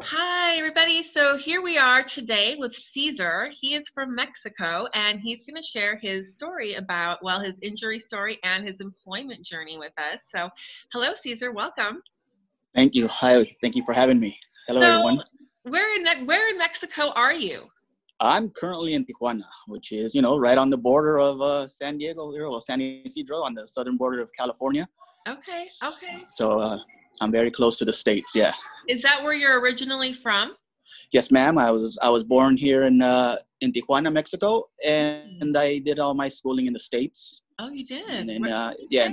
Hi, everybody. So here we are today with Caesar. He is from Mexico and he's going to share his story about, well, his injury story and his employment journey with us. So, hello, Caesar. Welcome. Thank you. Hi. Thank you for having me. Hello, so, everyone. Where in, where in Mexico are you? I'm currently in Tijuana, which is, you know, right on the border of uh, San Diego, or San Ysidro, on the southern border of California. Okay. Okay. So uh, I'm very close to the states. Yeah. Is that where you're originally from? Yes, ma'am. I was I was born here in uh, in Tijuana, Mexico, and I did all my schooling in the states. Oh, you did. And then uh, yeah,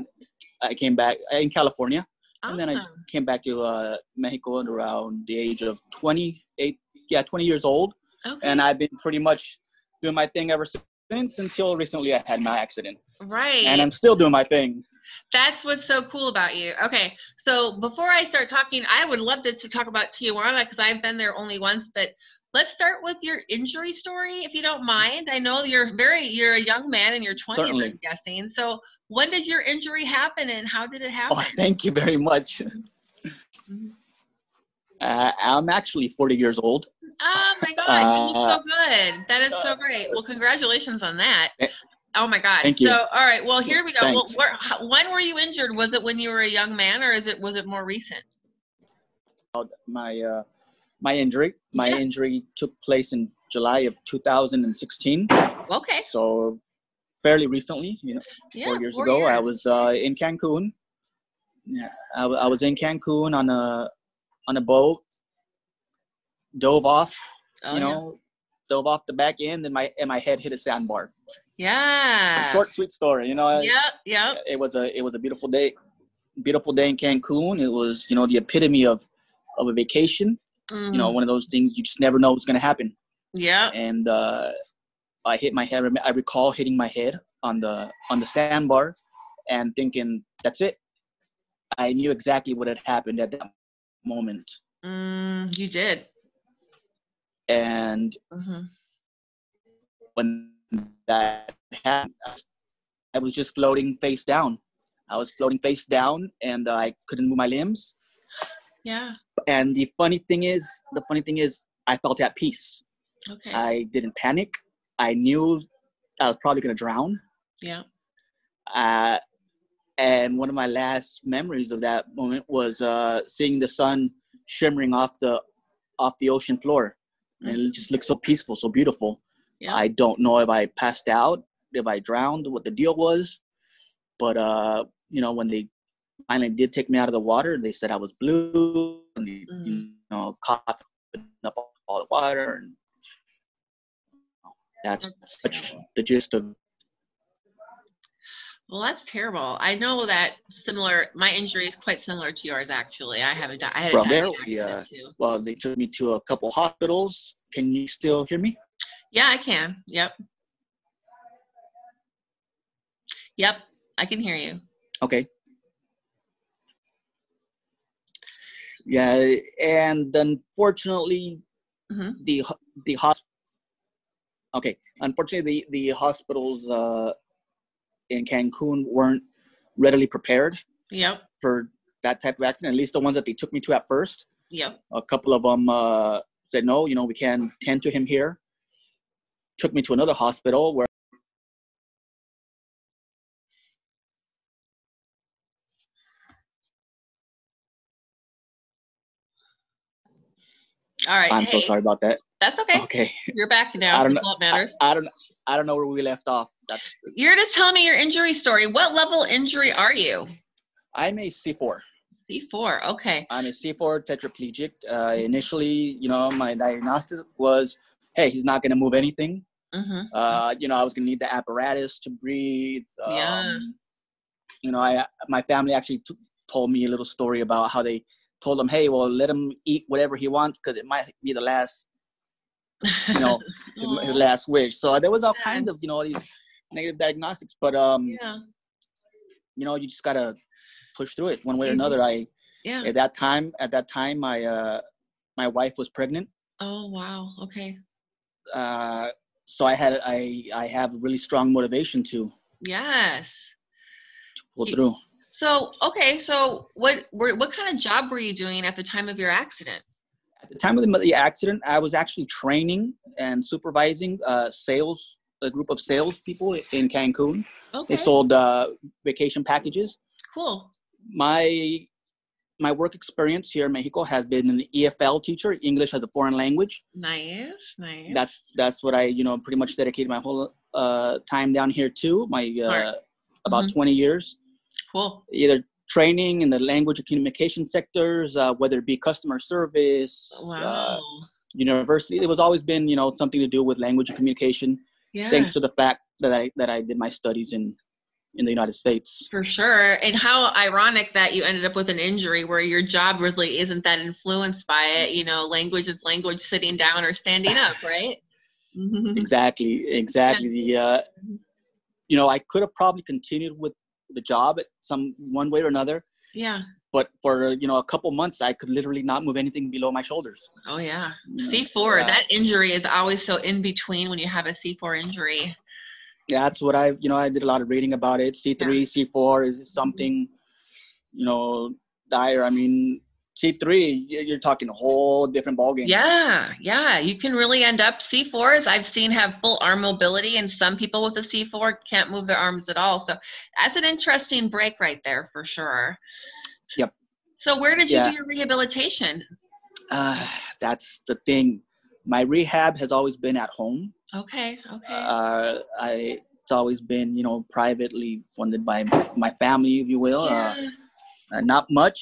I came back in California, awesome. and then I just came back to uh, Mexico at around the age of 28. Yeah, 20 years old, okay. and I've been pretty much doing my thing ever since until recently I had my accident. Right. And I'm still doing my thing. That's what's so cool about you. Okay, so before I start talking, I would love to, to talk about Tijuana because I've been there only once, but let's start with your injury story if you don't mind. I know you're very you're a young man in your 20s, Certainly. I'm guessing. So when did your injury happen and how did it happen? Oh, thank you very much. Uh, I'm actually 40 years old. Oh my God, uh, you look so uh, good. That is so great. Well, congratulations on that. Oh my God. Thank you. So, all right. Well, here we go. Well, where, when were you injured? Was it when you were a young man, or is it was it more recent? My uh, my injury. My yes. injury took place in July of 2016. Okay. So, fairly recently, you know, yeah, four years four ago, years. I was uh, in Cancun. Yeah, I, I was in Cancun on a on a boat. Dove off. Oh, you know, yeah. dove off the back end, and my and my head hit a sandbar. Yeah. Short, sweet story. You know. Yeah. Yeah. It was a it was a beautiful day, beautiful day in Cancun. It was you know the epitome of of a vacation. Mm-hmm. You know, mm-hmm. one of those things you just never know what's gonna happen. Yeah. And uh, I hit my head. I recall hitting my head on the on the sandbar, and thinking that's it. I knew exactly what had happened at that moment. Mm, you did. And mm-hmm. when that happened. I was just floating face down. I was floating face down, and uh, I couldn't move my limbs. Yeah. And the funny thing is, the funny thing is, I felt at peace. Okay. I didn't panic. I knew I was probably gonna drown. Yeah. Uh, and one of my last memories of that moment was uh, seeing the sun shimmering off the off the ocean floor, and it just looked so peaceful, so beautiful. Yeah. I don't know if I passed out, if I drowned, what the deal was. But uh, you know, when they finally did take me out of the water, they said I was blue, and they, mm. you know, coughing up all the water, and that's such the gist of. Well, that's terrible. I know that similar. My injury is quite similar to yours. Actually, I have a. I had a well, there, yeah. Too. Well, they took me to a couple hospitals. Can you still hear me? Yeah, I can. Yep. Yep, I can hear you. Okay. Yeah, and unfortunately, mm-hmm. the the hospital. Okay, unfortunately, the the hospitals uh, in Cancun weren't readily prepared. Yep. For that type of accident, at least the ones that they took me to at first. Yep. A couple of them uh, said no, you know, we can't tend to him here took me to another hospital where All right. I'm hey. so sorry about that. That's okay. Okay. You're back now. I don't know. What matters. I, I, don't. I don't know where we left off. That's. You're just telling me your injury story. What level injury are you? I'm a C4. C4. Okay. I'm a C4 tetraplegic. Uh, initially, you know, my diagnosis was, hey, he's not going to move anything. Mm-hmm. Uh, you know, I was gonna need the apparatus to breathe. Um, yeah. You know, I my family actually t- told me a little story about how they told him, "Hey, well, let him eat whatever he wants because it might be the last, you know, his, his, last wish." So there was all kinds of you know these negative diagnostics, but um, yeah. You know, you just gotta push through it one way or another. I yeah. At that time, at that time, my uh, my wife was pregnant. Oh wow! Okay. Uh, so I had I I have really strong motivation to yes to pull through. So okay, so what were, what kind of job were you doing at the time of your accident? At the time of the, the accident, I was actually training and supervising uh, sales, a group of sales people in Cancun. Okay. They sold uh, vacation packages. cool. My my work experience here in Mexico has been an EFL teacher, English as a foreign language. Nice, nice. That's that's what I you know pretty much dedicated my whole uh, time down here to. My uh, about Mhm. 20 years, cool. either training in the language and communication sectors, uh, whether it be customer service, Wow. uh, university. It was always been you know something to do with language and communication. yeah. Thanks to the fact that I that I did my studies in in the United States. For sure. And how ironic that you ended up with an injury where your job really isn't that influenced by it. You know, language is language sitting down or standing up, right? Exactly exactly the uh you know i could have probably continued with the job at some one way or another yeah. but for you know a couple months i could literally not move anything below my shoulders Oh, yeah. C4, uh, that injury is always so in between when you have a C4 injury. Yeah that's what i've you know i did a lot of reading about it c3 c4 is something you know dire i mean c3 you're talking a whole different ballgame Yeah, yeah. You can really end up C4s. I've seen have full arm mobility, and some people with a C4 can't move their arms at all. So that's an interesting break right there for sure. Yep. So where did you Yeah. do your rehabilitation? uh, that's the thing my rehab has always been at home Okay, okay. uh, I it's always been you know privately funded by my family, if you will. Uh, yeah. uh, not much,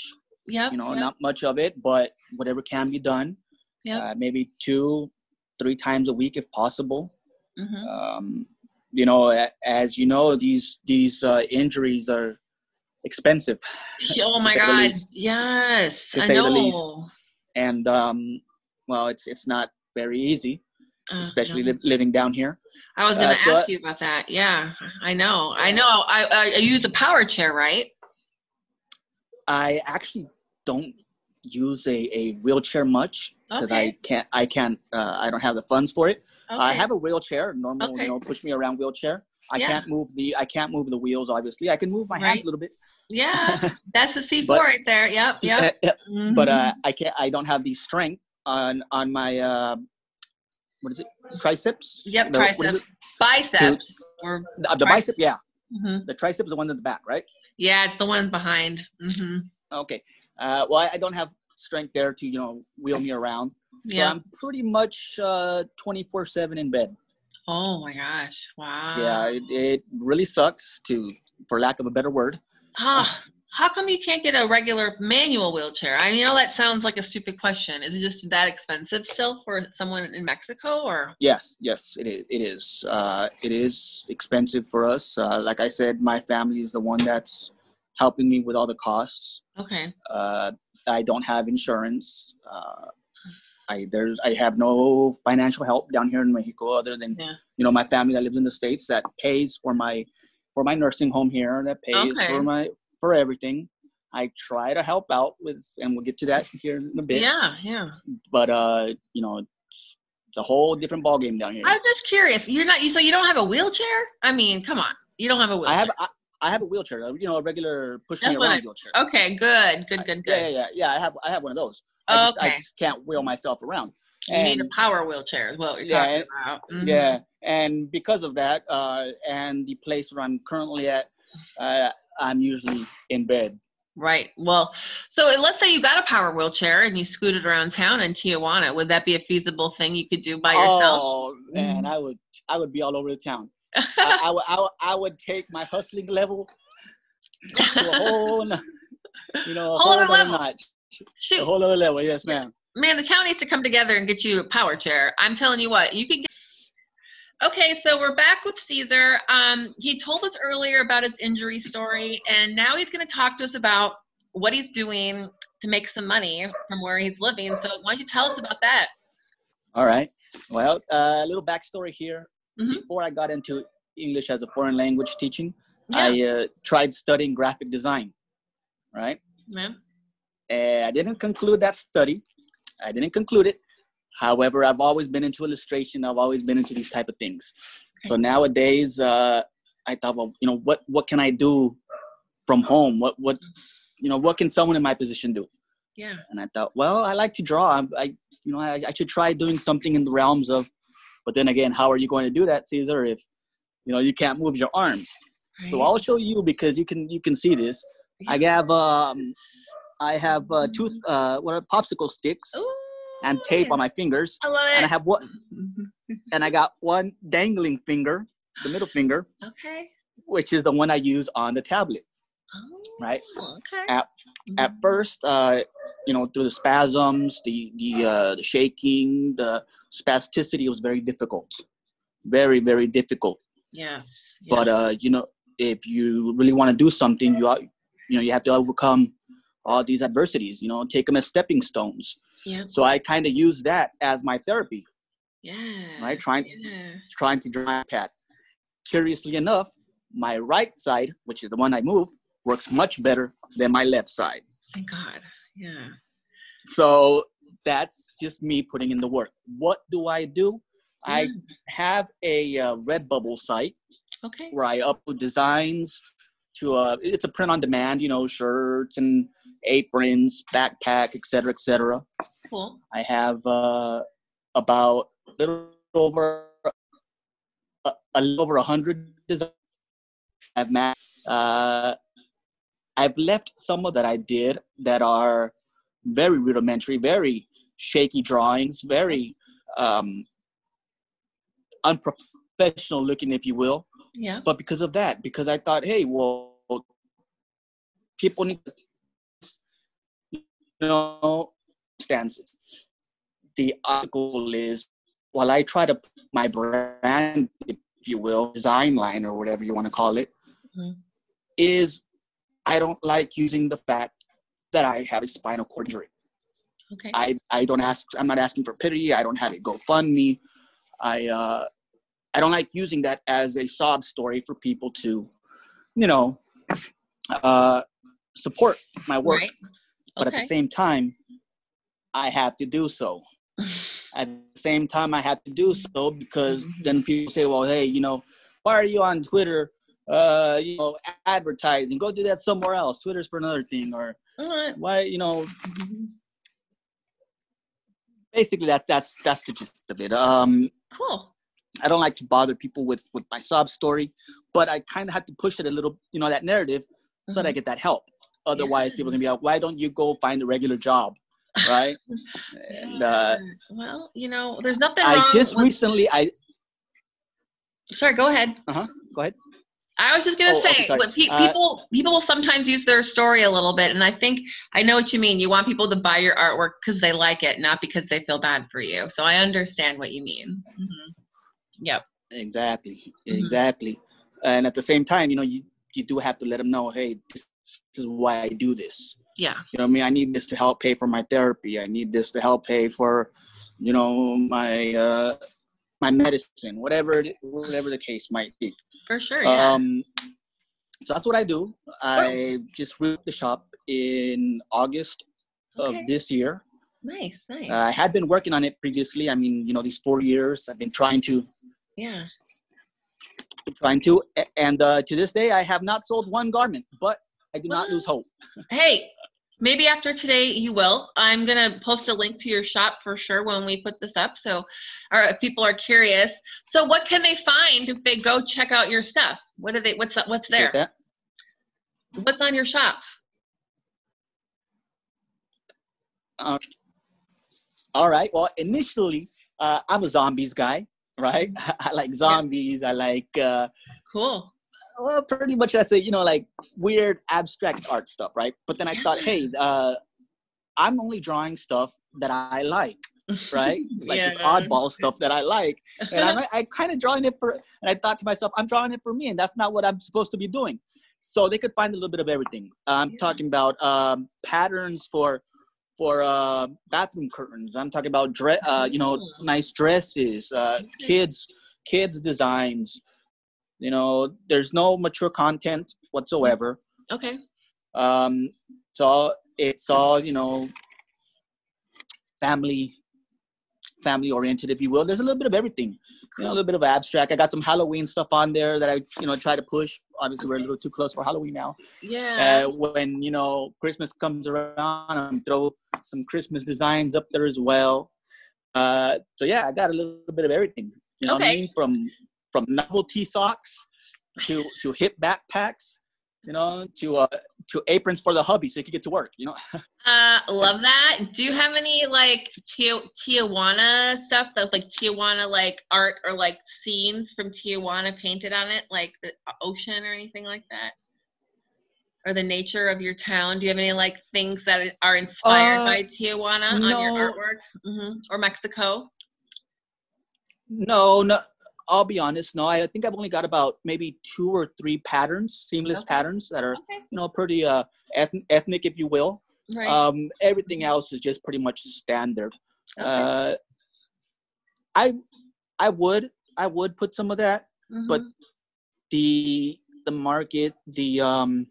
Yeah. you know, yep, not much of it, but whatever can be done. Yeah. Uh, maybe two, three times a week if possible. Mm-hmm. Um, you know, as you know, these these uh, injuries are expensive, Oh my God. least. Yes. To I say the least. and um, well, it's it's not very easy, Uh, especially li- living down here. I was going to uh, ask you about that. Yeah, I know. I know. I, I, I use a power chair, right? I actually don't use a, a wheelchair much because I can't I can't uh, I don't have the funds for it. I have a wheelchair, normal Okay. you know push me around wheelchair. I Yeah. can't move the I can't move the wheels. Obviously, I can move my hands Right. a little bit. Yeah, that's a C4 right there. Yep, yep. Uh, uh, but uh, Mhm. I can't. I don't have the strength on on my uh, what is it? Triceps. Yep, The- what is tricep. it? biceps. Or The, the bicep. Yeah, mhm. the tricep is the one in the back, right? yeah, it's the one behind. hmm Okay. Uh, well, I, don't have strength there to you know wheel me around. So Yeah. I'm pretty much uh 24 seven in bed. Oh my gosh! Wow. yeah, it, it really sucks to, for lack of a better word. Huh. How come you can't get a regular manual wheelchair? I know that sounds like a stupid question. Is it just that expensive still for someone in Mexico, or? Yes, yes, it is. It is. Uh, it is expensive for us. Uh, like I said, my family is the one that's helping me with all the costs. Okay. Uh, I don't have insurance. Uh, I there's I have no financial help down here in Mexico other than Yeah. you know my family that lives in the states that pays for my for my nursing home here that pays Okay. for my for everything. I try to help out with, and we'll get to that here in a bit. Yeah, yeah. But uh, you know, it's, it's a whole different ballgame down here. I'm just curious. You're not. You so you don't have a wheelchair? I mean, come on. You don't have a wheelchair. I have I, I have a wheelchair, you know, a regular push me around I- wheelchair. Okay. Good. Good. Good. Good. Yeah, yeah, yeah, yeah. I have I have one of those. I just, I just can't wheel myself around. You need a power wheelchair. Is what you're Yeah, talking about. Mhm. Yeah, and because of that, uh, and the place where I'm currently at, uh, I'm usually in bed. Right. Well, so let's say you got a power wheelchair and you scooted around town in Tijuana. Would that be a feasible thing you could do by oh, yourself? Oh man. I would I would be all over the town. I, I would I would I would take my hustling level to a whole, you know, a Whole whole other level. notch, a Shoot, whole other level. Yes, ma'am. man, the town needs to come together and get you a power chair. I'm telling you what, you can get. Okay, so we're back with Caesar. Um, he told us earlier about his injury story, and now he's going to talk to us about what he's doing to make some money from where he's living. So why don't you tell us about that? All right. Well, a little backstory here. Mhm. Before I got into English as a foreign language teaching, Yeah, I uh, tried studying graphic design. Right. yeah. And I didn't conclude that study. I didn't conclude it. However, I've always been into illustration. I've always been into these type of things. So nowadays, uh, I thought, well, you know, what what can I do from home? What what you know, what can someone in my position do? yeah. And I thought, well, I like to draw. I, I you know, I, I should try doing something in the realms of. But then again, how are you going to do that, Caesar? If you know you can't move your arms. So I'll show you because you can you can see this. I have um, I have uh, tooth uh, what are popsicle sticks Ooh, and tape on my fingers, I love it. and I have one and I got one dangling finger, the middle finger, okay. which is the one I use on the tablet. Oh, Right. Okay. At- At first, uh, you know, through the spasms, the the uh, the shaking, the spasticity was very difficult, very very difficult. yes. But uh, you know, if you really want to do something, you are, you know, you have to overcome all these adversities. You know, take them as stepping stones. Yeah. So I kind of use that as my therapy, Yeah. right? Trying Yeah. trying to dry pad. Curiously enough, my right side, which is the one I move, works much better than my left side. Thank God. Yeah. So that's just me putting in the work. What do I do? I have a uh, Redbubble site Okay. where I upload designs to uh it's a print on demand, you know, shirts and aprons, backpack, etc., etc. Cool. I have uh about a little over a, a little over a hundred designs. I've uh I've left some of that I did that are very rudimentary, very shaky drawings, very um unprofessional looking, if you will Yeah. but because of that because i thought hey well people need to you know stances the goal is while i try to put my brand if you will design line or whatever you want to call it, Mhm. is i don't like using the fact that i have a spinal cord injury Okay. I, I don't ask I'm not asking for pity. I don't have a GoFundMe. I uh I don't like using that as a sob story for people to, you know, uh support my work. Right. Okay. But at the same time, I have to do so. At the same time I have to do so because then people say, Well, hey, you know, why are you on Twitter uh you know advertising? Go do that somewhere else. Twitter's for another thing or right. why you know basically that that's that's the gist of it. Um, Cool. I don't like to bother people with with my sob story, but I kind of had to push it a little, you know, that narrative so that I Mhm. get that help. Otherwise, people are gonna be like, "Why don't you go find a regular job?" Right? and uh, well, you know, there's nothing I just with- recently, I Sorry, go ahead. Uh huh. go ahead. I was just gonna Oh, say, sorry. what pe- Uh, people people will sometimes use their story a little bit, and I think I know what you mean. You want people to buy your artwork because they like it, not because they feel bad for you. So I understand what you mean. Mhm. Yep. Exactly, Mhm. exactly. And at the same time, you know, you you do have to let them know, hey, this is why I do this. Yeah. You know, I mean, I need this to help pay for my therapy. I need this to help pay for, you know, my uh, my medicine, whatever whatever the case might be. For sure. Yeah. Um, so that's what I do. I just removed the shop in August okay. of this year. nice. Nice. Uh, I had been working on it previously. I mean, you know, these four years I've been trying to yeah. trying to, and uh, to this day I have not sold one garment, but I do not lose hope. Hey, maybe after today you will. I'm gonna post a link to your shop for sure when we put this up. So, or if people are curious, so what can they find if they go check out your stuff? What are they? What's what's there? that. What's on your shop? Uh, all right. Well, initially, uh, I'm a zombies guy, right? I like zombies. I like, uh, Cool. Well, pretty much that's it. You know, like weird abstract art stuff, right? But then I thought, hey, uh, I'm only drawing stuff that I like, right? Like this Yeah. oddball stuff that I like, and I'm I kind of drawing it for. And I thought to myself, I'm drawing it for me, and that's not what I'm supposed to be doing. So they could find a little bit of everything. I'm Yeah. talking about um, patterns for for uh, bathroom curtains. I'm talking about dre- uh, you know nice dresses, uh, kids kids designs. You know, there's no mature content whatsoever. Okay. Um, it's all it's all you know family family oriented, if you will. There's a little bit of everything. You know, a little bit of abstract. I got some Halloween stuff on there that I, you know, try to push. Obviously, we're a little too close for Halloween now. Yeah. Uh, when you know Christmas comes around, I'm throw some Christmas designs up there as well. uh, so yeah, I got a little bit of everything. You know what I mean? From from novelty socks to to hip backpacks, you know, to uh to aprons for the hubby so you can get to work. You know, Uh, love that. Do you have any like Tijuana stuff that's like Tijuana like art or like scenes from Tijuana painted on it, like the ocean or anything like that? Or the nature of your town? Do you have any like things that are inspired Uh, by Tijuana on your artwork? hmm Or Mexico? no, no. I'll be honest. No, I think I've only got about maybe two or three patterns, seamless Okay. patterns that are Okay, you know pretty uh eth- ethnic, if you will. right. Um, everything else is just pretty much standard. okay. Uh, I I would I would put some of that but mhm. the the market the um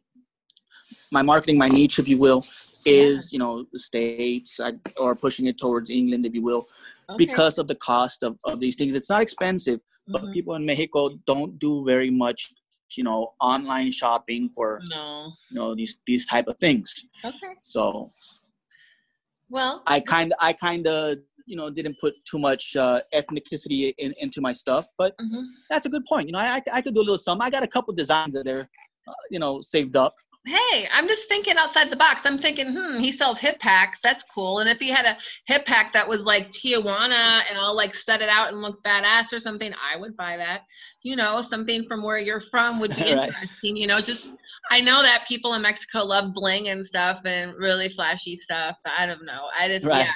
my marketing my niche if you will is you know the states I, or pushing it towards england if you will Okay. because of the cost of, of these things it's not expensive but Mhm. people in mexico don't do very much you know online shopping for no. you know these these type of things Okay. so Well. i kind of i kind of you know didn't put too much uh, ethnicity in, into my stuff but mhm. that's a good point. You know, I, I, I could do a little something. I got a couple designs that are, uh, you know, saved up. Hey, I'm just thinking outside the box. I'm thinking, hmm, he sells hip packs. That's cool. And if he had a hip pack that was like Tijuana and all like set it out and look badass or something, I would buy that. You know, something from where you're from would be Right. interesting. You know, just I know that people in Mexico love bling and stuff and really flashy stuff. I don't know. I just Right. yeah.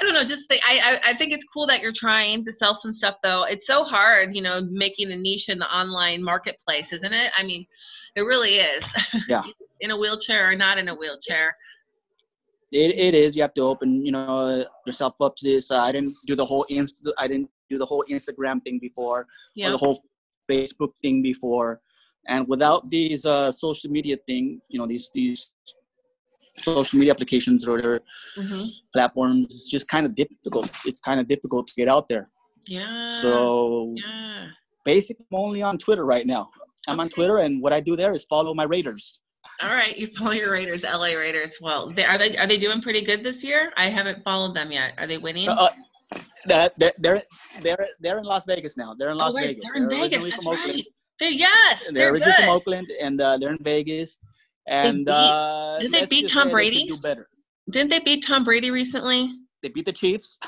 I don't know. Just think, I, I I think it's cool that you're trying to sell some stuff though. It's so hard, you know, making a niche in the online marketplace, isn't it? I mean, it really is. Yeah. In a wheelchair or not in a wheelchair. It, it is. You have to open, you know, yourself up to this. Uh, I didn't do the whole inst. I didn't do the whole Instagram thing before, or the whole Facebook thing before. And without these uh, social media thing, you know, these these social media applications or their hmm platforms, it's just kind of difficult. It's kind of difficult to get out there. Yeah. So yeah. basically, I'm only on Twitter right now. I'm on Twitter, and what I do there is follow my Raiders. All right, you follow your Raiders, LA Raiders. Well, they, are they are they doing pretty good this year? I haven't followed them yet. Are they winning? Uh, that they're, they're they're they're in Las Vegas now. They're in Las oh, Vegas. they're in Vegas. originally That's right. They, yes, They're, they're, originally good. from Oakland, and uh, they're in Vegas. And beat- uh, did they beat Tom say they Brady? Do better. Didn't they beat Tom Brady recently? They beat the Chiefs.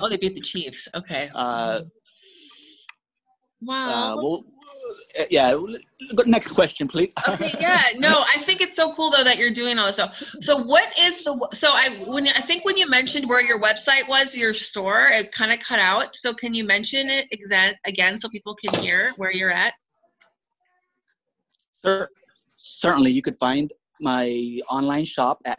Oh, they beat the Chiefs. Okay. Uh, wow. Uh, well, uh, yeah. Next question, please. okay yeah no i think it's so cool though that you're doing all this stuff so what is the so i when i think when you mentioned where your website was your store it kind of cut out so can you mention it exa- again so people can hear where you're at Cer- Certainly, you could find my online shop at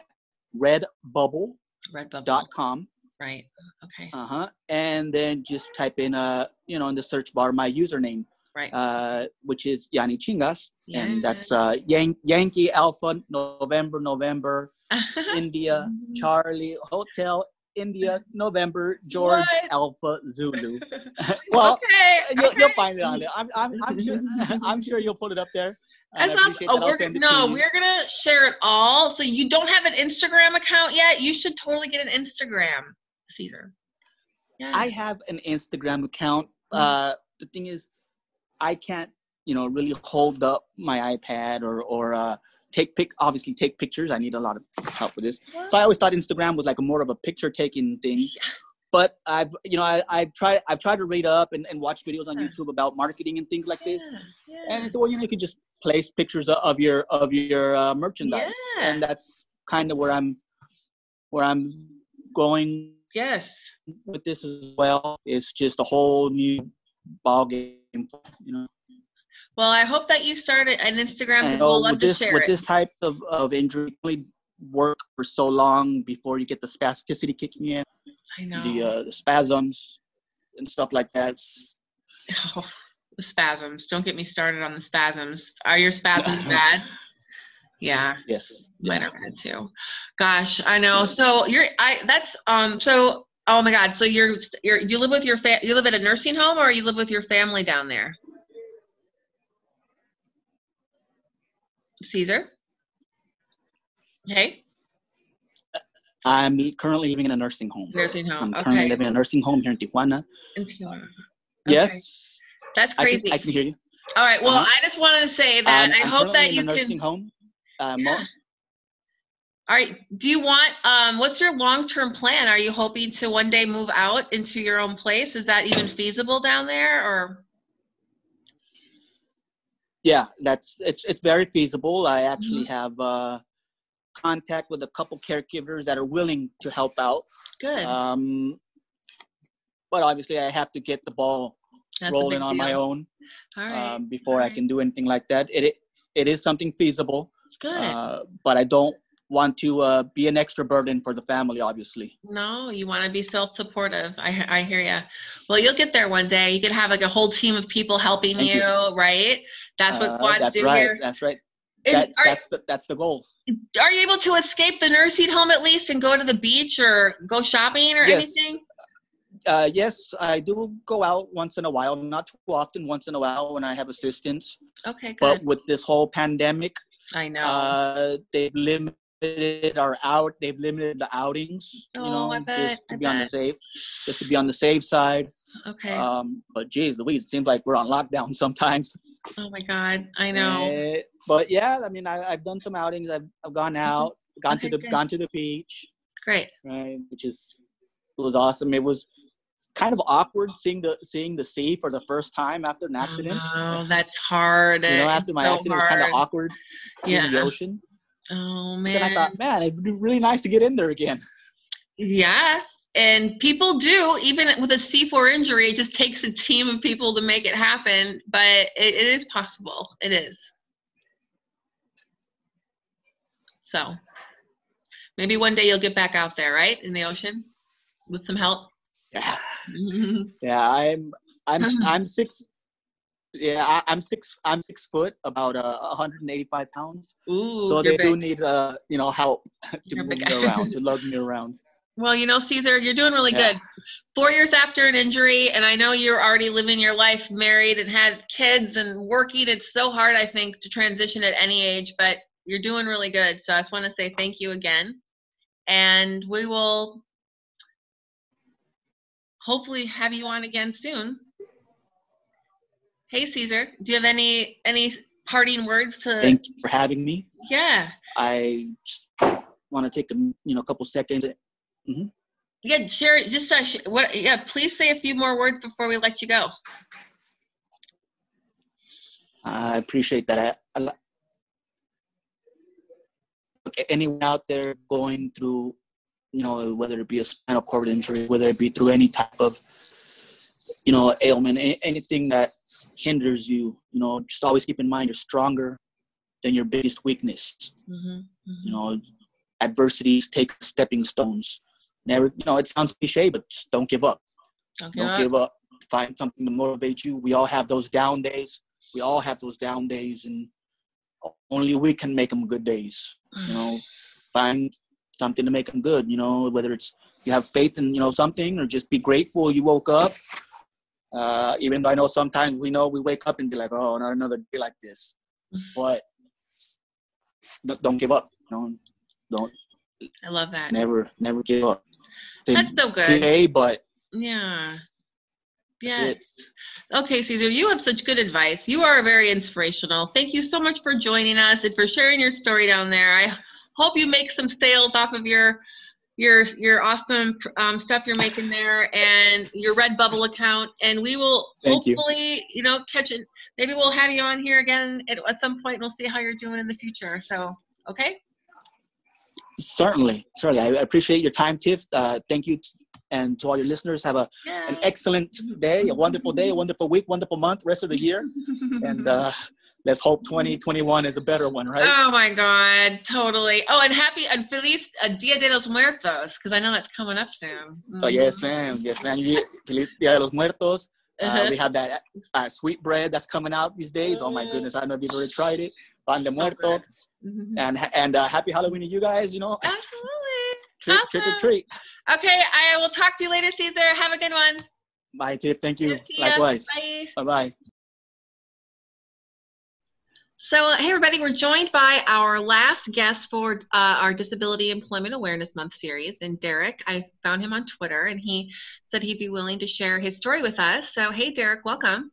redbubble.com. redbubble right okay Uh huh. And then just type in uh you know in the search bar my username, right uh, which is Yanni Chingas, and that's uh Yan- Yankee Alpha November November India Charlie Hotel India November George What? Alpha Zulu. well, okay, you'll, okay. you'll find it on there. I'm I'm, I'm sure I'm sure you'll put it up there. That's awesome. Oh, we're no, we're gonna share it all. So you don't have an Instagram account yet? You should totally get an Instagram, Caesar. Yeah. I have an Instagram account. Mhm. Uh, the thing is, I can't, you know, really hold up my iPad or or uh, take pic. Obviously, take pictures. I need a lot of help with this. So I always thought Instagram was like a more of a picture taking thing. Yeah. But I've, you know, I, I've tried, I've tried to read up and, and watch videos on Yeah. YouTube about marketing and things like this. And so, well, you know, you could just place pictures of- of your of your uh, merchandise, and that's kind of where I'm, where I'm going yes. with this as well. It's just a whole new ball game, you know. Well, I hope that you started an Instagram And we'll oh, love with to this share with it. this type of, of injury, work for so long before you get the spasticity kicking in, I know. the uh, the spasms and stuff like that. Oh, the spasms. Don't get me started on the spasms. Are your spasms bad? Yeah. yes. Mine are bad too. Gosh, I know. So you're I that's um so oh my god, so you're you're you live with your fa- you live at a nursing home or you live with your family down there? Caesar? Hey? I'm currently living in a nursing home. Nursing home. I'm currently Okay. living in a nursing home here in Tijuana. In Tijuana. Okay. Yes, That's I crazy. can, I can hear you. All right. Well, Uh-huh. I just wanted to say that Um, I I'm hope that in you a nursing can. home. Uh, Yeah. All right. Do you want? Um, what's your long-term plan? Are you hoping to one day move out into your own place? Is that even feasible down there, or? yeah, that's it's it's very feasible. I actually Mm-hmm. have uh, contact with a couple caregivers that are willing to help out. Good. Um, but obviously, I have to get the ball That's rolling on my own All right. um, before I can do anything like that. It it, it is something feasible, Good. uh, but I don't want to uh, be an extra burden for the family. Obviously, No, you want to be self-supportive. I I hear you. Well, you'll get there one day. You could have like a whole team of people helping you, you. right? That's what Uh, that's do right. here. That's right. And That's are, that's the that's the goal. are you able to escape the nursing home at least and go to the beach or go shopping or Yes. anything? Uh, yes, I do go out once in a while, not too often. Once in a while when I have assistance. Okay, good. But with this whole pandemic, I know. uh, they've limited our out. They've limited the outings. You Oh, know, I bet, just to I be on the safe, just to be on the safe side. okay. Um, but geez, Louise, it seems like we're on lockdown sometimes. oh my God, I know. Eh, but yeah, I mean, I, I've done some outings. I've, I've gone out, gone Okay, to the good. gone to the beach, Great. right? Which is it was awesome. It was kind of awkward seeing the seeing the sea for the first time after an oh, accident. Oh, that's hard. you know, It's after my so accident, it was kind of awkward seeing the ocean. Oh But man. then I thought, man, it'd be really nice to get in there again. Yeah. And people do, even with a C4 injury, it just takes a team of people to make it happen, but it, it is possible. It is. So maybe one day you'll get back out there, right? In the ocean with some help. Yeah, yeah. I'm I'm Uh-huh. I'm six. Yeah, I, I'm six. I'm six foot, about uh, 185 pounds. Ooh, so they do need uh you know help to You're move me around, to lug me around. Well, you know, Caesar, you're doing really Yeah. good. Four years after an injury, and I know you're already living your life married and had kids and working. It's so hard, I think, to transition at any age, but you're doing really good. So I just want to say thank you again. And we will hopefully have you on again soon. Hey Caesar, do you have any any parting words to Thank you for having me. Yeah. I just want to take a you know a couple seconds. Yeah, share just uh, what yeah, please say a few more words before we let you go. I appreciate that. I, I, Okay, anyone out there going through, you know, whether it be a spinal cord injury, whether it be through any type of, you know, ailment, anything that hinders you, you know, just always keep in mind you're stronger than your biggest weakness. Mm-hmm. You know, adversities take stepping stones. Never, you know, it sounds cliche, but just don't give up. Okay. Don't give up. Find something to motivate you. We all have those down days. We all have those down days, and only we can make them good days. You know, find something to make them good. You know, whether it's you have faith in you know something, or just be grateful you woke up. Uh, even though I know sometimes we know we wake up and be like, oh, not another day like this, but don't- give up. Don't don't I love that. never never give up. That's so good. Today, but Yeah. Yes. Okay, Caesar, you have such good advice. You are very inspirational. Thank you so much for joining us and for sharing your story down there. I hope you make some sales off of your your your awesome um, stuff you're making there and your Redbubble account. And we will Thank hopefully, you know, catch it. Maybe we'll have you on here again at, at some and We'll see how you're doing in the future. So, okay. Certainly, certainly. I appreciate your time, Tiff. Uh, thank you, t- and to all your listeners. Have a an excellent day, a wonderful day, a wonderful week, wonderful month, rest of the year, and uh, let's hope 2021 is a better one, right? Oh my God, totally. Oh, and happy and feliz uh, Dia de los Muertos, because I know that's coming up soon. So yes, ma'am, yes, ma'am. Feliz Dia de los Muertos. Uh, Uh-huh. we have that uh, sweet bread that's coming out these days. Oh my goodness, I don't know if you've already tried it. Pan de So Muerto, good. Mhm. and and uh, happy Halloween to you guys. You know, Absolutely. trick, trick or treat. Okay, I will talk to you later, Caesar. Have a good one. Bye, Tip. Thank you. Likewise. Bye. Bye bye. So, uh, hey, everybody, we're joined by our last guest for uh, our Disability Employment Awareness Month series. And Derek, I found him on Twitter and he said he'd be willing to share his story with us. So, hey, Derek, welcome.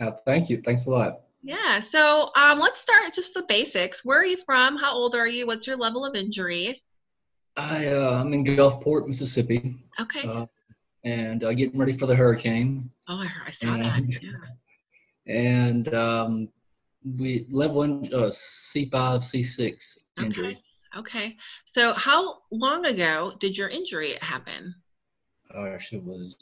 Uh, thank you. Thanks a lot. Yeah. So, um, let's start just the basics. Where are you from? How old are you? What's your level of injury? I, uh, I'm in Gulfport, Mississippi. Okay. Uh, and uh, getting ready for the hurricane. oh, I, I saw that. Yeah. And um, we level in uh, C5, C6 injury. Okay. Okay. So, how long ago did your injury happen? Gosh, it was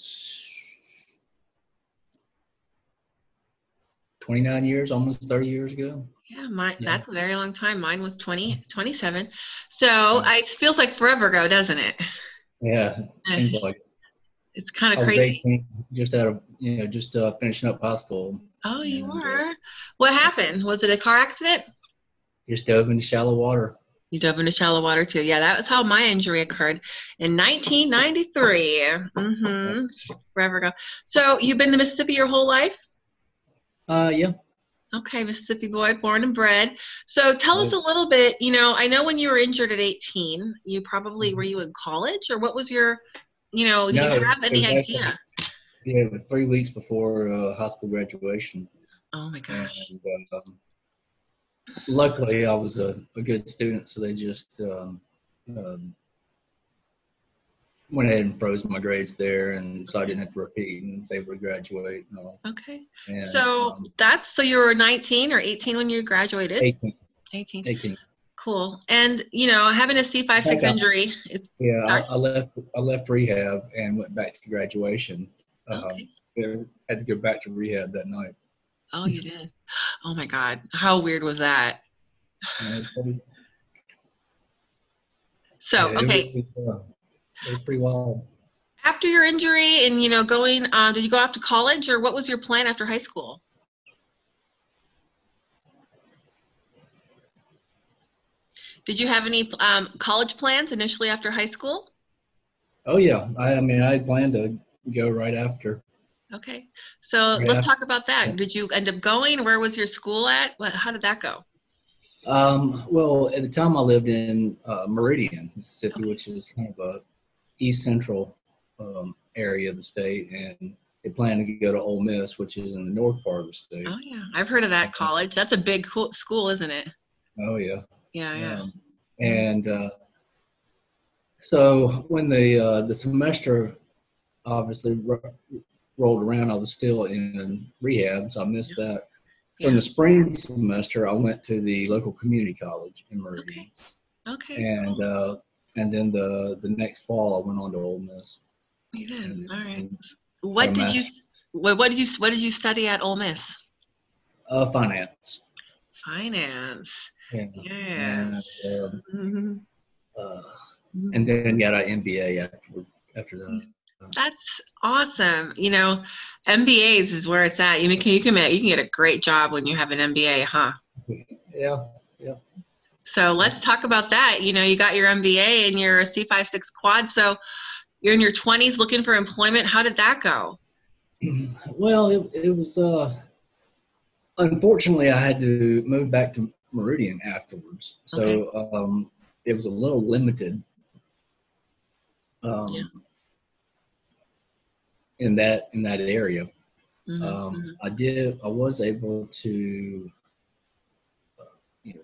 29 years, almost 30 years ago. Yeah, mine, Yeah. that's a very long time. Mine was 20, 27. So I, it feels like forever ago, doesn't it? Yeah, seems like It's kind of crazy. 18, just out of, you know, just uh, finishing up high school. Oh, you and, uh, were? What happened? Was it a car accident? Just dove into shallow water. You dove into shallow water too. Yeah, that was how my injury occurred in 1993. Mm-hmm. Forever ago. So you've been to Mississippi your whole life? Uh, yeah. Okay, Mississippi boy, born and bred. So tell us a little bit. You know, I know when you were injured at 18, you probably were you in college or what was your, you know, do No, you have any actually- idea? Yeah, three weeks before uh, high school graduation. Oh my gosh. And, um, luckily, I was a, a good student, so they just um, um, went ahead and froze my grades there, and so I didn't have to repeat and was able to graduate. And all. Okay. And, So um, that's so you were 19 or 18 when you graduated? 18, 18. 18. Cool. And you know, having a C5 6 injury, it's Yeah, I, I left. I left rehab and went back to graduation. Um, okay. yeah, had to go back to rehab that night. Oh, you did. Oh my God. How weird was that? And it was pretty- So, yeah, it okay, was, uh, it was pretty wild. after your injury and you know, going, um, did you go off to college or what was your plan after high school? Did you have any um, college plans initially after high school? Oh yeah, I, I mean, I planned to go right after. Okay. So let's talk about that. Did you end up going? Where was your school at? What, how did that go? Um, well, at the time I lived in uh, Meridian, Mississippi, Okay. which is kind of a east central um, area of the state, and they planned to go to Ole Miss, which is in the north part of the state. Oh yeah, I've heard of that college. That's a big cool school, isn't it? Oh yeah, Yeah, yeah. Um, and uh, so when the uh, the semester obviously ro- rolled around, I was still in rehab, so I missed that. So in the spring semester, I went to the local community college in Meridian. Okay. Okay. and cool. uh, and then the the next fall I went on to Ole Miss. you did. and- All right. What did you? What, what did you? What did you study at Ole Miss? Uh, finance. Finance. Yeah. Yes. And, um, Mhm. uh, and then got an MBA after after that. That's awesome. You know, MBAs is where it's at. You can you can make, you can get a great job when you have an MBA, huh? Yeah. yeah. So let's talk about that. You know, you got your MBA and you're a C56 quad. So you're in your 20s looking for employment. How did that go? Well, it, it was. Uh, unfortunately, I had to move back to Meridian afterwards, so um, it was a little limited. Um, Yeah. In that in that area, Mhm, um, mhm. I did. I was able to, uh, you know,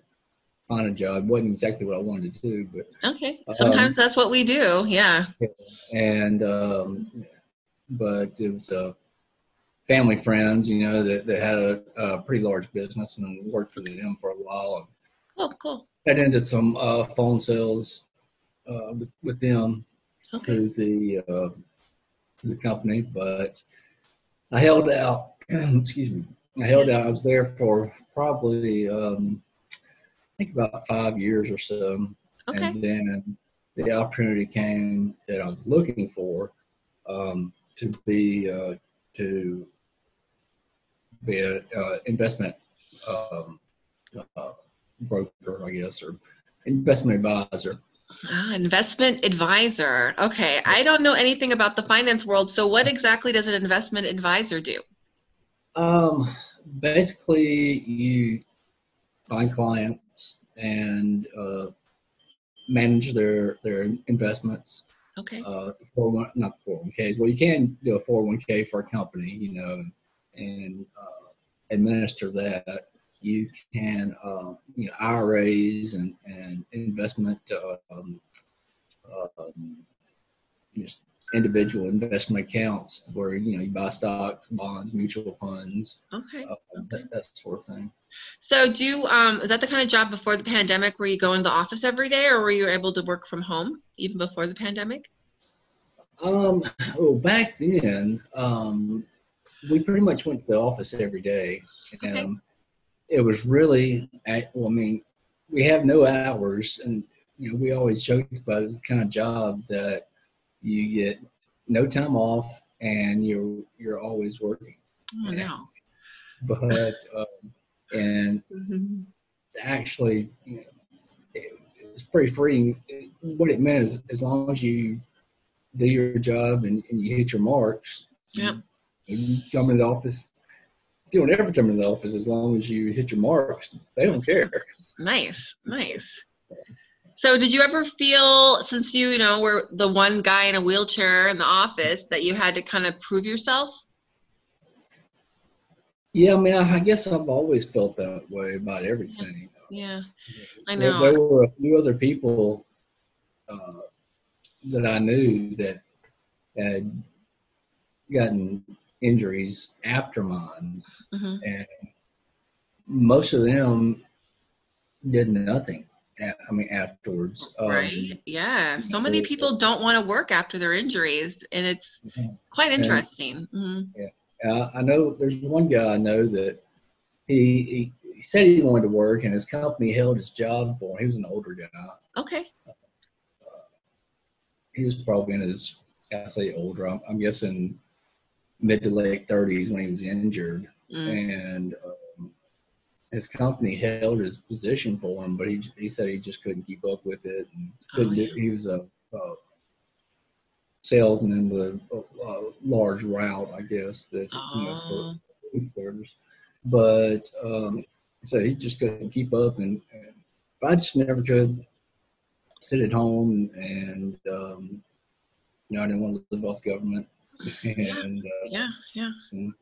find a job. wasn't exactly what I wanted to do, but Okay. um, Sometimes that's what we do. Yeah. and um, but it was uh, family friends, you know, that, that had a, a pretty large business and worked for them for a while. And Cool. Cool. got into some uh, phone sales uh, with, with them Okay. through the through the company, but I held out. excuse me. I held out. I was there for probably um, I think about five years or so, Okay. and then the opportunity came that I was looking for um, to be uh, to be an uh, investment um, uh, broker, I guess, or investment advisor. Ah, investment advisor. Okay. I don't know anything about the finance world. So what exactly does an investment advisor do? Um, basically, you find clients and uh, manage their their investments. Okay. Uh, four one not four one ks. Well, you can do a four one k for a company, you know, and uh, administer that. You can, uh, you know, IRAs and and investment, uh, um, um, just individual investment accounts where you know you buy stocks, bonds, mutual funds, Okay. uh, that, that sort of thing. So do you, um, is that the kind of job before the pandemic where you go in the office every day or were you able to work from home even before the pandemic? Um, well, back then, um, we pretty much went to the office every day. Okay. Um, it was really, at, well, I mean, we have no hours, and you know, we always joke about it's the kind of job that you get no time off, and you're you're always working. Oh, no. But um, and Mhm. actually, you know, it, it's pretty freeing. What it meant is, as long as you do your job and, and you hit your marks, Yep. you, you come into the office. You don't ever come into the office, as long as you hit your marks, they don't care. Nice, nice. So, did you ever feel, since you, you know, were the one guy in a wheelchair in the office, that you had to kind of prove yourself? Yeah, I mean, I, I guess I've always felt that way about everything. Yeah, I There- know. There, were a few other people uh, that I knew that had gotten injuries after mine, hmm and most of them did nothing. I mean, afterwards. Um, Right. Yeah. So many people don't want to work after their injuries, and it's Mhm. quite And- interesting. hmm Uh, I know there's one guy I know that he, he he said he wanted to work, and his company held his job for him. He was an older guy. Okay. He was probably in his I say older. I'm, I'm guessing mid to late 30s when he was injured, Mm. and um, his company held his position for him, but he he said he just couldn't keep up with it. And Oh, yeah. He was a, a salesman with a, a large route, I guess. That you know for Oh, food service. But um, so he just couldn't keep up, and, and I just never could sit at home, and um, you know I didn't want to live off government and uh, yeah, yeah. and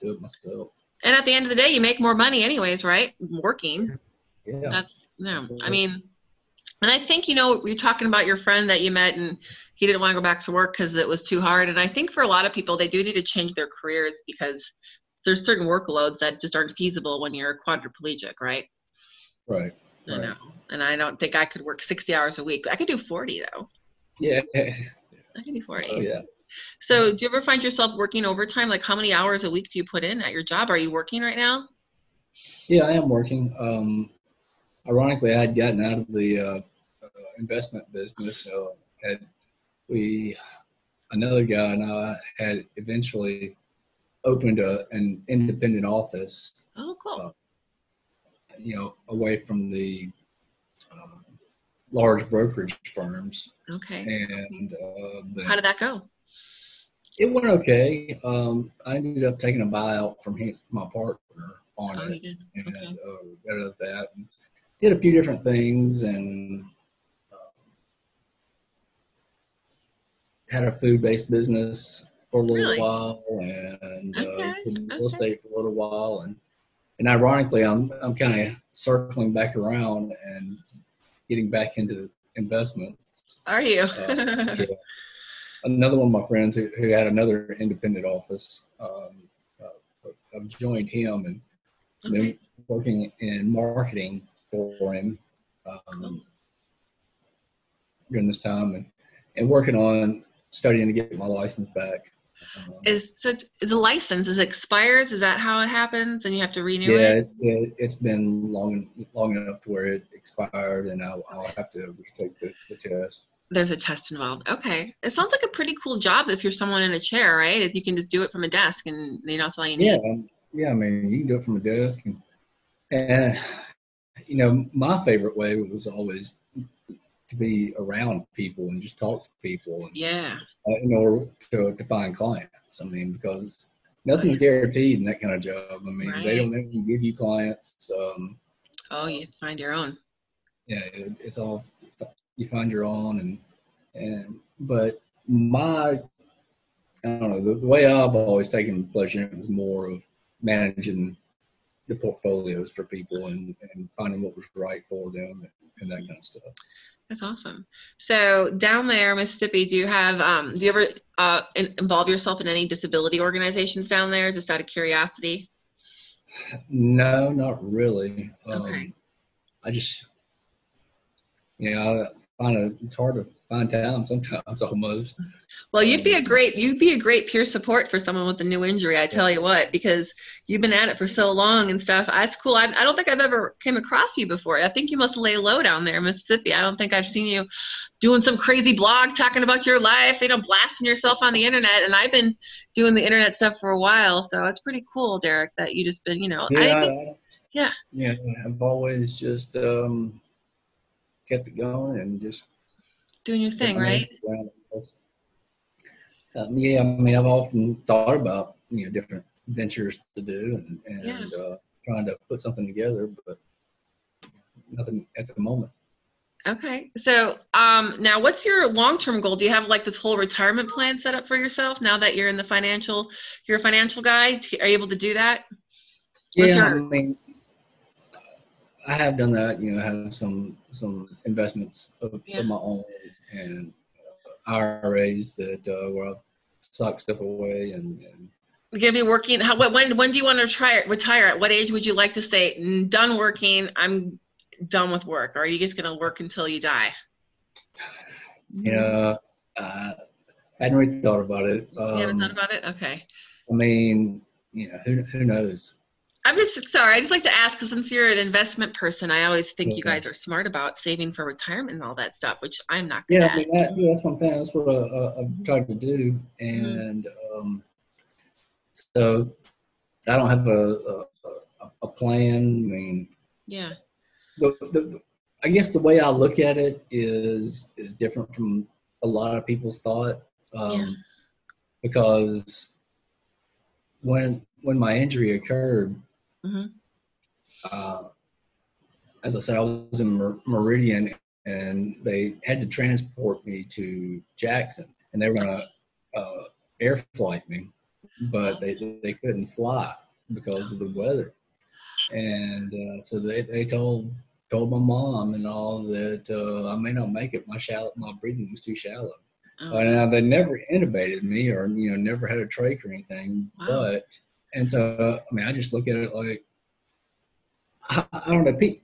do it myself. And at the end of the day, you make more money anyways, right? Working. Yeah, That's no. I mean, and I think you know you're talking about your friend that you met, and he didn't want to go back to work because it was too hard. And I think for a lot of people, they do need to change their careers because there's certain workloads that just aren't feasible when you're quadriplegic, right? right. I Right. know. And I don't think I could work 60 hours a week. I could do 40 though. Yeah. I can do 40. Oh yeah. So, do you ever find yourself working overtime? Like, how many hours a week do you put in at your job? Are you working right now? Yeah, I am working. Um, ironically, I had gotten out of the uh, uh, investment business. So had we, another guy and I had eventually opened a, an independent office, Oh, cool. Uh, you know, away from the um, large brokerage firms. Okay. And uh, the, How did that go? It went okay. Um, I ended up taking a buyout from him, my partner on Oh, it and Okay. uh, got out of that. And did a few different things and uh, had a food-based business for a little Really? while and uh, Okay, did real okay. estate for a little while and and ironically I'm I'm kind of circling back around and getting back into investments. Are you? Uh, yeah. Another one of my friends who, who had another independent office, um, uh, I've joined him and okay. been working in marketing for him um, during this time and, and working on studying to get my license back. Um, Is it's- the license is expires? Is that how it happens, and you have to renew yeah, it? it, it, it's been long long enough to where it expired, and I'll, I'll have to retake the, the test. There's a test involved. Okay, it sounds like a pretty cool job if you're someone in a chair, right? If you can just do it from a desk, and you know that's all you need. Yeah, um, yeah. I mean, you can do it from a desk, and and you know, my favorite way was always to be around people and just talk to people, and Yeah. uh, in order to, to find clients. I mean, because nothing's guaranteed in that kind of job. I mean, they don't, they don't give you clients. Um, Oh, you find your own. Yeah, it, it's all you find your own, and and but my I don't know the, the way I've always taken pleasure in it was more of managing the portfolios for people and, and finding what was right for them and, and that kind of stuff. That's awesome. So down there, Mississippi, do you have um, do you ever uh, involve yourself in any disability organizations down there? Just out of curiosity. No, not really. Um, Okay. I just, you know, I find it, it's hard to find time sometimes almost. Well, you'd be a great you'd be a great peer support for someone with a new injury. I tell you what, because you've been at it for so long and stuff. That's cool. I, I don't think I've ever came across you before. I think you must lay low down there in Mississippi. I don't think I've seen you doing some crazy blog talking about your life, you know, blasting yourself on the internet. And I've been doing the internet stuff for a while, so it's pretty cool, Derek, that you just been, you know, I Yeah, think, I- yeah. yeah. I've always just um, kept it going and just doing your thing, right? Um, yeah, I mean, I've often thought about you know different ventures to do and, and uh, trying to put something together, but nothing at the moment. Okay. So um, now what's your long-term goal? Do you have like this whole retirement plan set up for yourself now that you're in the financial, you're a financial guy? Are you able to do that? What's yeah, I mean, I have done that. You know, I have some some investments of, Yeah. of my own and uh, IRAs that uh, where I sock stuff away and, and You're gonna be working. How, when when do you want to try retire? At what age would you like to say "Mm, done working? I'm done with work. Or are you just gonna work until you die? yeah, uh, I hadn't really thought about it. Um, you haven't thought about it. Okay. I mean, you know, who who knows? I'm just sorry. I just like to ask because since you're an investment person, I always think you guys are smart about saving for retirement and all that stuff, which I'm not Yeah. I mean, that, yeah, that's one thing. That's what I, I, I've tried to do, Mm-hmm. and um, so I don't have a, a a plan. I mean, yeah. the, the I guess the way I look at it is is different from a lot of people's thought, um, Yeah. because when when my injury occurred, Mhm. uh, as I said, I was in Mer- Meridian, and they had to transport me to Jackson, and they were gonna uh, air flight me, but they they couldn't fly because of the weather, and uh, so they they told told my mom and all that uh, I may not make it. My shallow, my breathing was too shallow. Oh, Uh, now they never intubated me or you know never had a trach or anything, Wow. but and so I mean I just look at it like I, I don't know. Pe-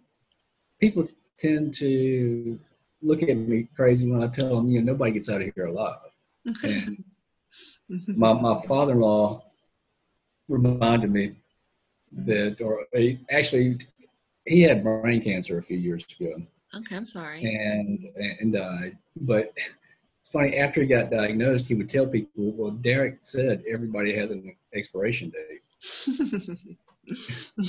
people tend to look at me crazy when I tell them you know nobody gets out of here alive. Mm-hmm. And mm-hmm. my my father in law reminded me that, or he, actually he had brain cancer a few years ago okay, I'm sorry. and and died. But it's funny after he got diagnosed, he would tell people, "Well, Derek said everybody has an expiration date,"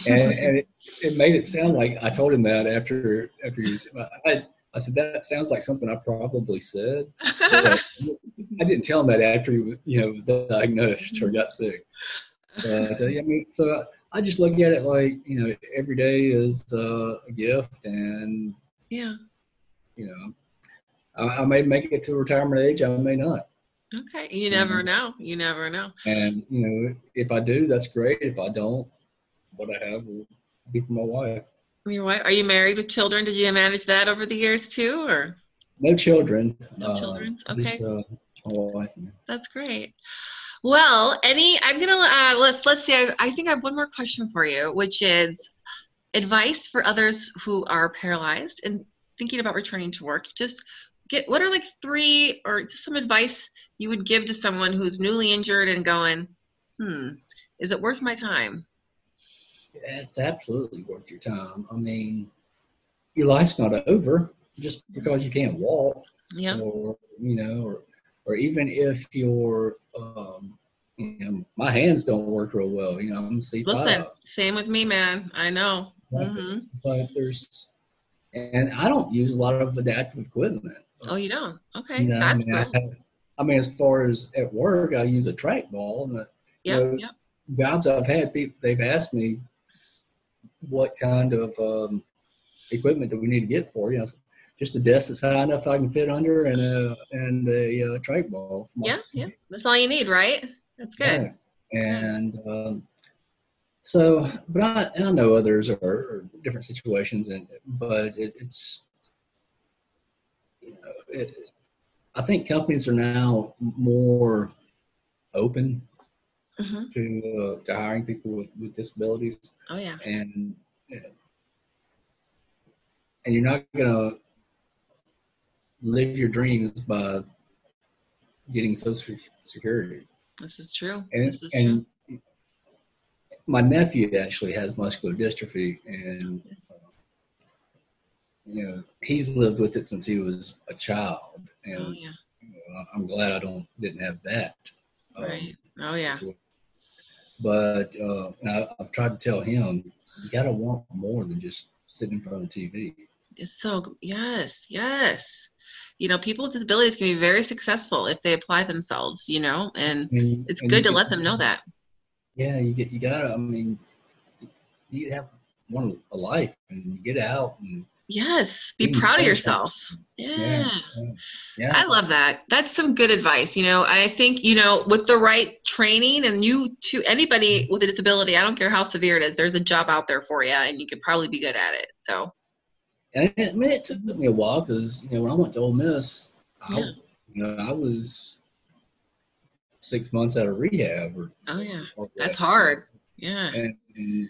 and, and it, it made it sound like I told him that after after he was. I, I said that sounds like something I probably said. But I didn't tell him that after he was, you know, was diagnosed or got sick. But uh, I mean, so I, I just look at it like you know, every day is uh, a gift, and yeah. you know, I, I may make it to retirement age, I may not. Okay. You never Mhm. know. You never know. And you know, if I do, that's great. If I don't, what I have will be for my wife. Your wife? Are you married with children? Did you manage that over the years too, or No children. No children, okay. Just, uh, my wife. that's great. Well, any, I'm gonna uh, let's let's see. I, I think I have one more question for you, which is advice for others who are paralyzed and thinking about returning to work. Just get what are like three or just some advice you would give to someone who's newly injured and going, hmm, is it worth my time? It's absolutely worth your time. I mean, your life's not over just because you can't walk. Yeah. or you know, or or even if your um, you know, my hands don't work real well. You know, I'm C Listen, same with me, man. I know. Mm-hmm. but there's, and I don't use a lot of adaptive equipment. Oh, you don't? Okay, You know, I that's mean, I, cool. have- I mean, as far as at work, I use a trackball. But Yep, know, yep. jobs I've had, people they've asked me what kind of um, equipment do we need to get for you. Know, just a desk that's high enough I can fit under, and a and a, uh, trackball. Yeah, yeah, that's all you need, right? That's good. Yeah. And um, so, but I, and I know others are, are different situations, and but it, it's it, I think companies are now more open mm-hmm. to uh, to hiring people with, with disabilities. Oh yeah, and and you're not gonna live your dreams by getting social security. This is true. And, this is and true. my nephew actually has muscular dystrophy, and you know he's lived with it since he was a child, and oh, yeah. you know, I'm glad I don't didn't have that. Um, right. Oh yeah. But uh, I, I've tried to tell him you got to want more than just sitting in front of the TV. It's so yes, yes. You know, people with disabilities can be very successful if they apply themselves. You know, and, and it's and good to get, let them know that. Yeah, you get you gotta. I mean, you have one a life, and you get out and Yes, be proud of yourself. Yeah. Yeah. yeah. I love that. That's some good advice. You know, I think, you know, with the right training and you to anybody with a disability, I don't care how severe it is, there's a job out there for you and you could probably be good at it. So, and I mean, it took me a while because, you know, when I went to Ole Miss, yeah. I, you know, I was six months out of rehab. Or, oh, yeah. That's hard. Yeah. And, and, and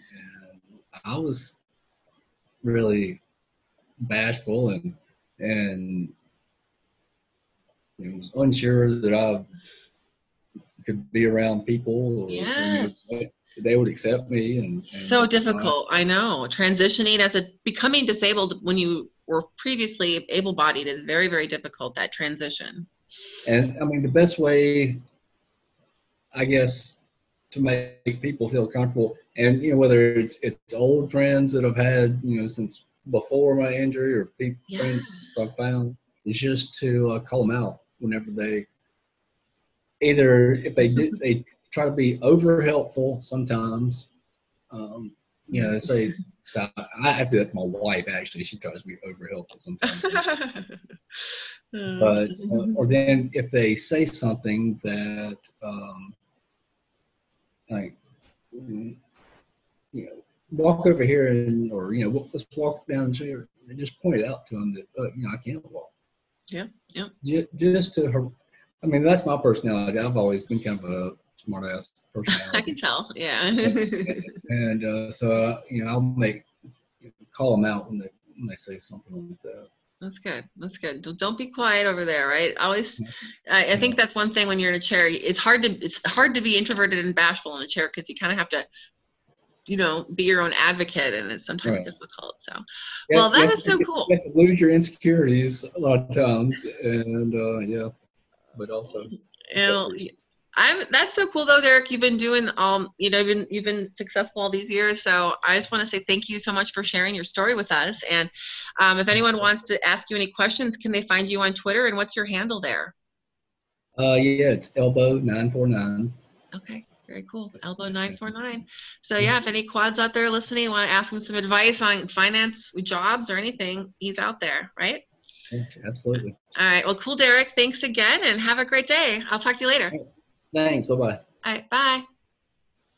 I was really bashful and and you know, was unsure that I could be around people. Or, yes. they would accept me and, and so difficult i know transitioning as a becoming disabled when you were previously able-bodied is very very difficult that transition and i mean the best way i guess to make people feel comfortable and you know whether it's it's old friends that i've had you know since before my injury or people yeah. friends I found is just to uh, call them out whenever they either if they do they try to be over helpful sometimes. Um, you know, say so I have to do that to my wife actually. She tries to be over helpful sometimes. but uh, or then if they say something that um, like you know walk over here and, or, you know, let's walk down and see. And just point it out to them that, uh, you know, I can't walk. Yeah. Yeah. Just, just to her. I mean, that's my personality. I've always been kind of a smart ass personality. I can tell. Yeah. and, and uh, so, uh, you know, I'll make, call them out when they, when they say something like that. That's good. That's good. Don't be quiet over there, right? Always, I, I think that's one thing when you're in a chair. It's hard to it's hard to be introverted and bashful in a chair because you kind of have to you know be your own advocate and it's sometimes right. difficult so yeah, well that is so cool you lose your insecurities a lot of times and uh yeah but also you know, I'm that's so cool though, Derek. You've been doing um, you know, you've been you've been successful all these years. So I just want to say thank you so much for sharing your story with us. And um, if anyone wants to ask you any questions, can they find you on Twitter? And what's your handle there? Uh, yeah, it's elbow nine four nine. Okay. Very cool. Elbow 949. So yeah, if any quads out there listening want to ask him some advice on finance, jobs, or anything, he's out there, right? Yeah, absolutely. All right. Well, cool, Derek. Thanks again and have a great day. I'll talk to you later. Thanks. Bye-bye. All right. Bye.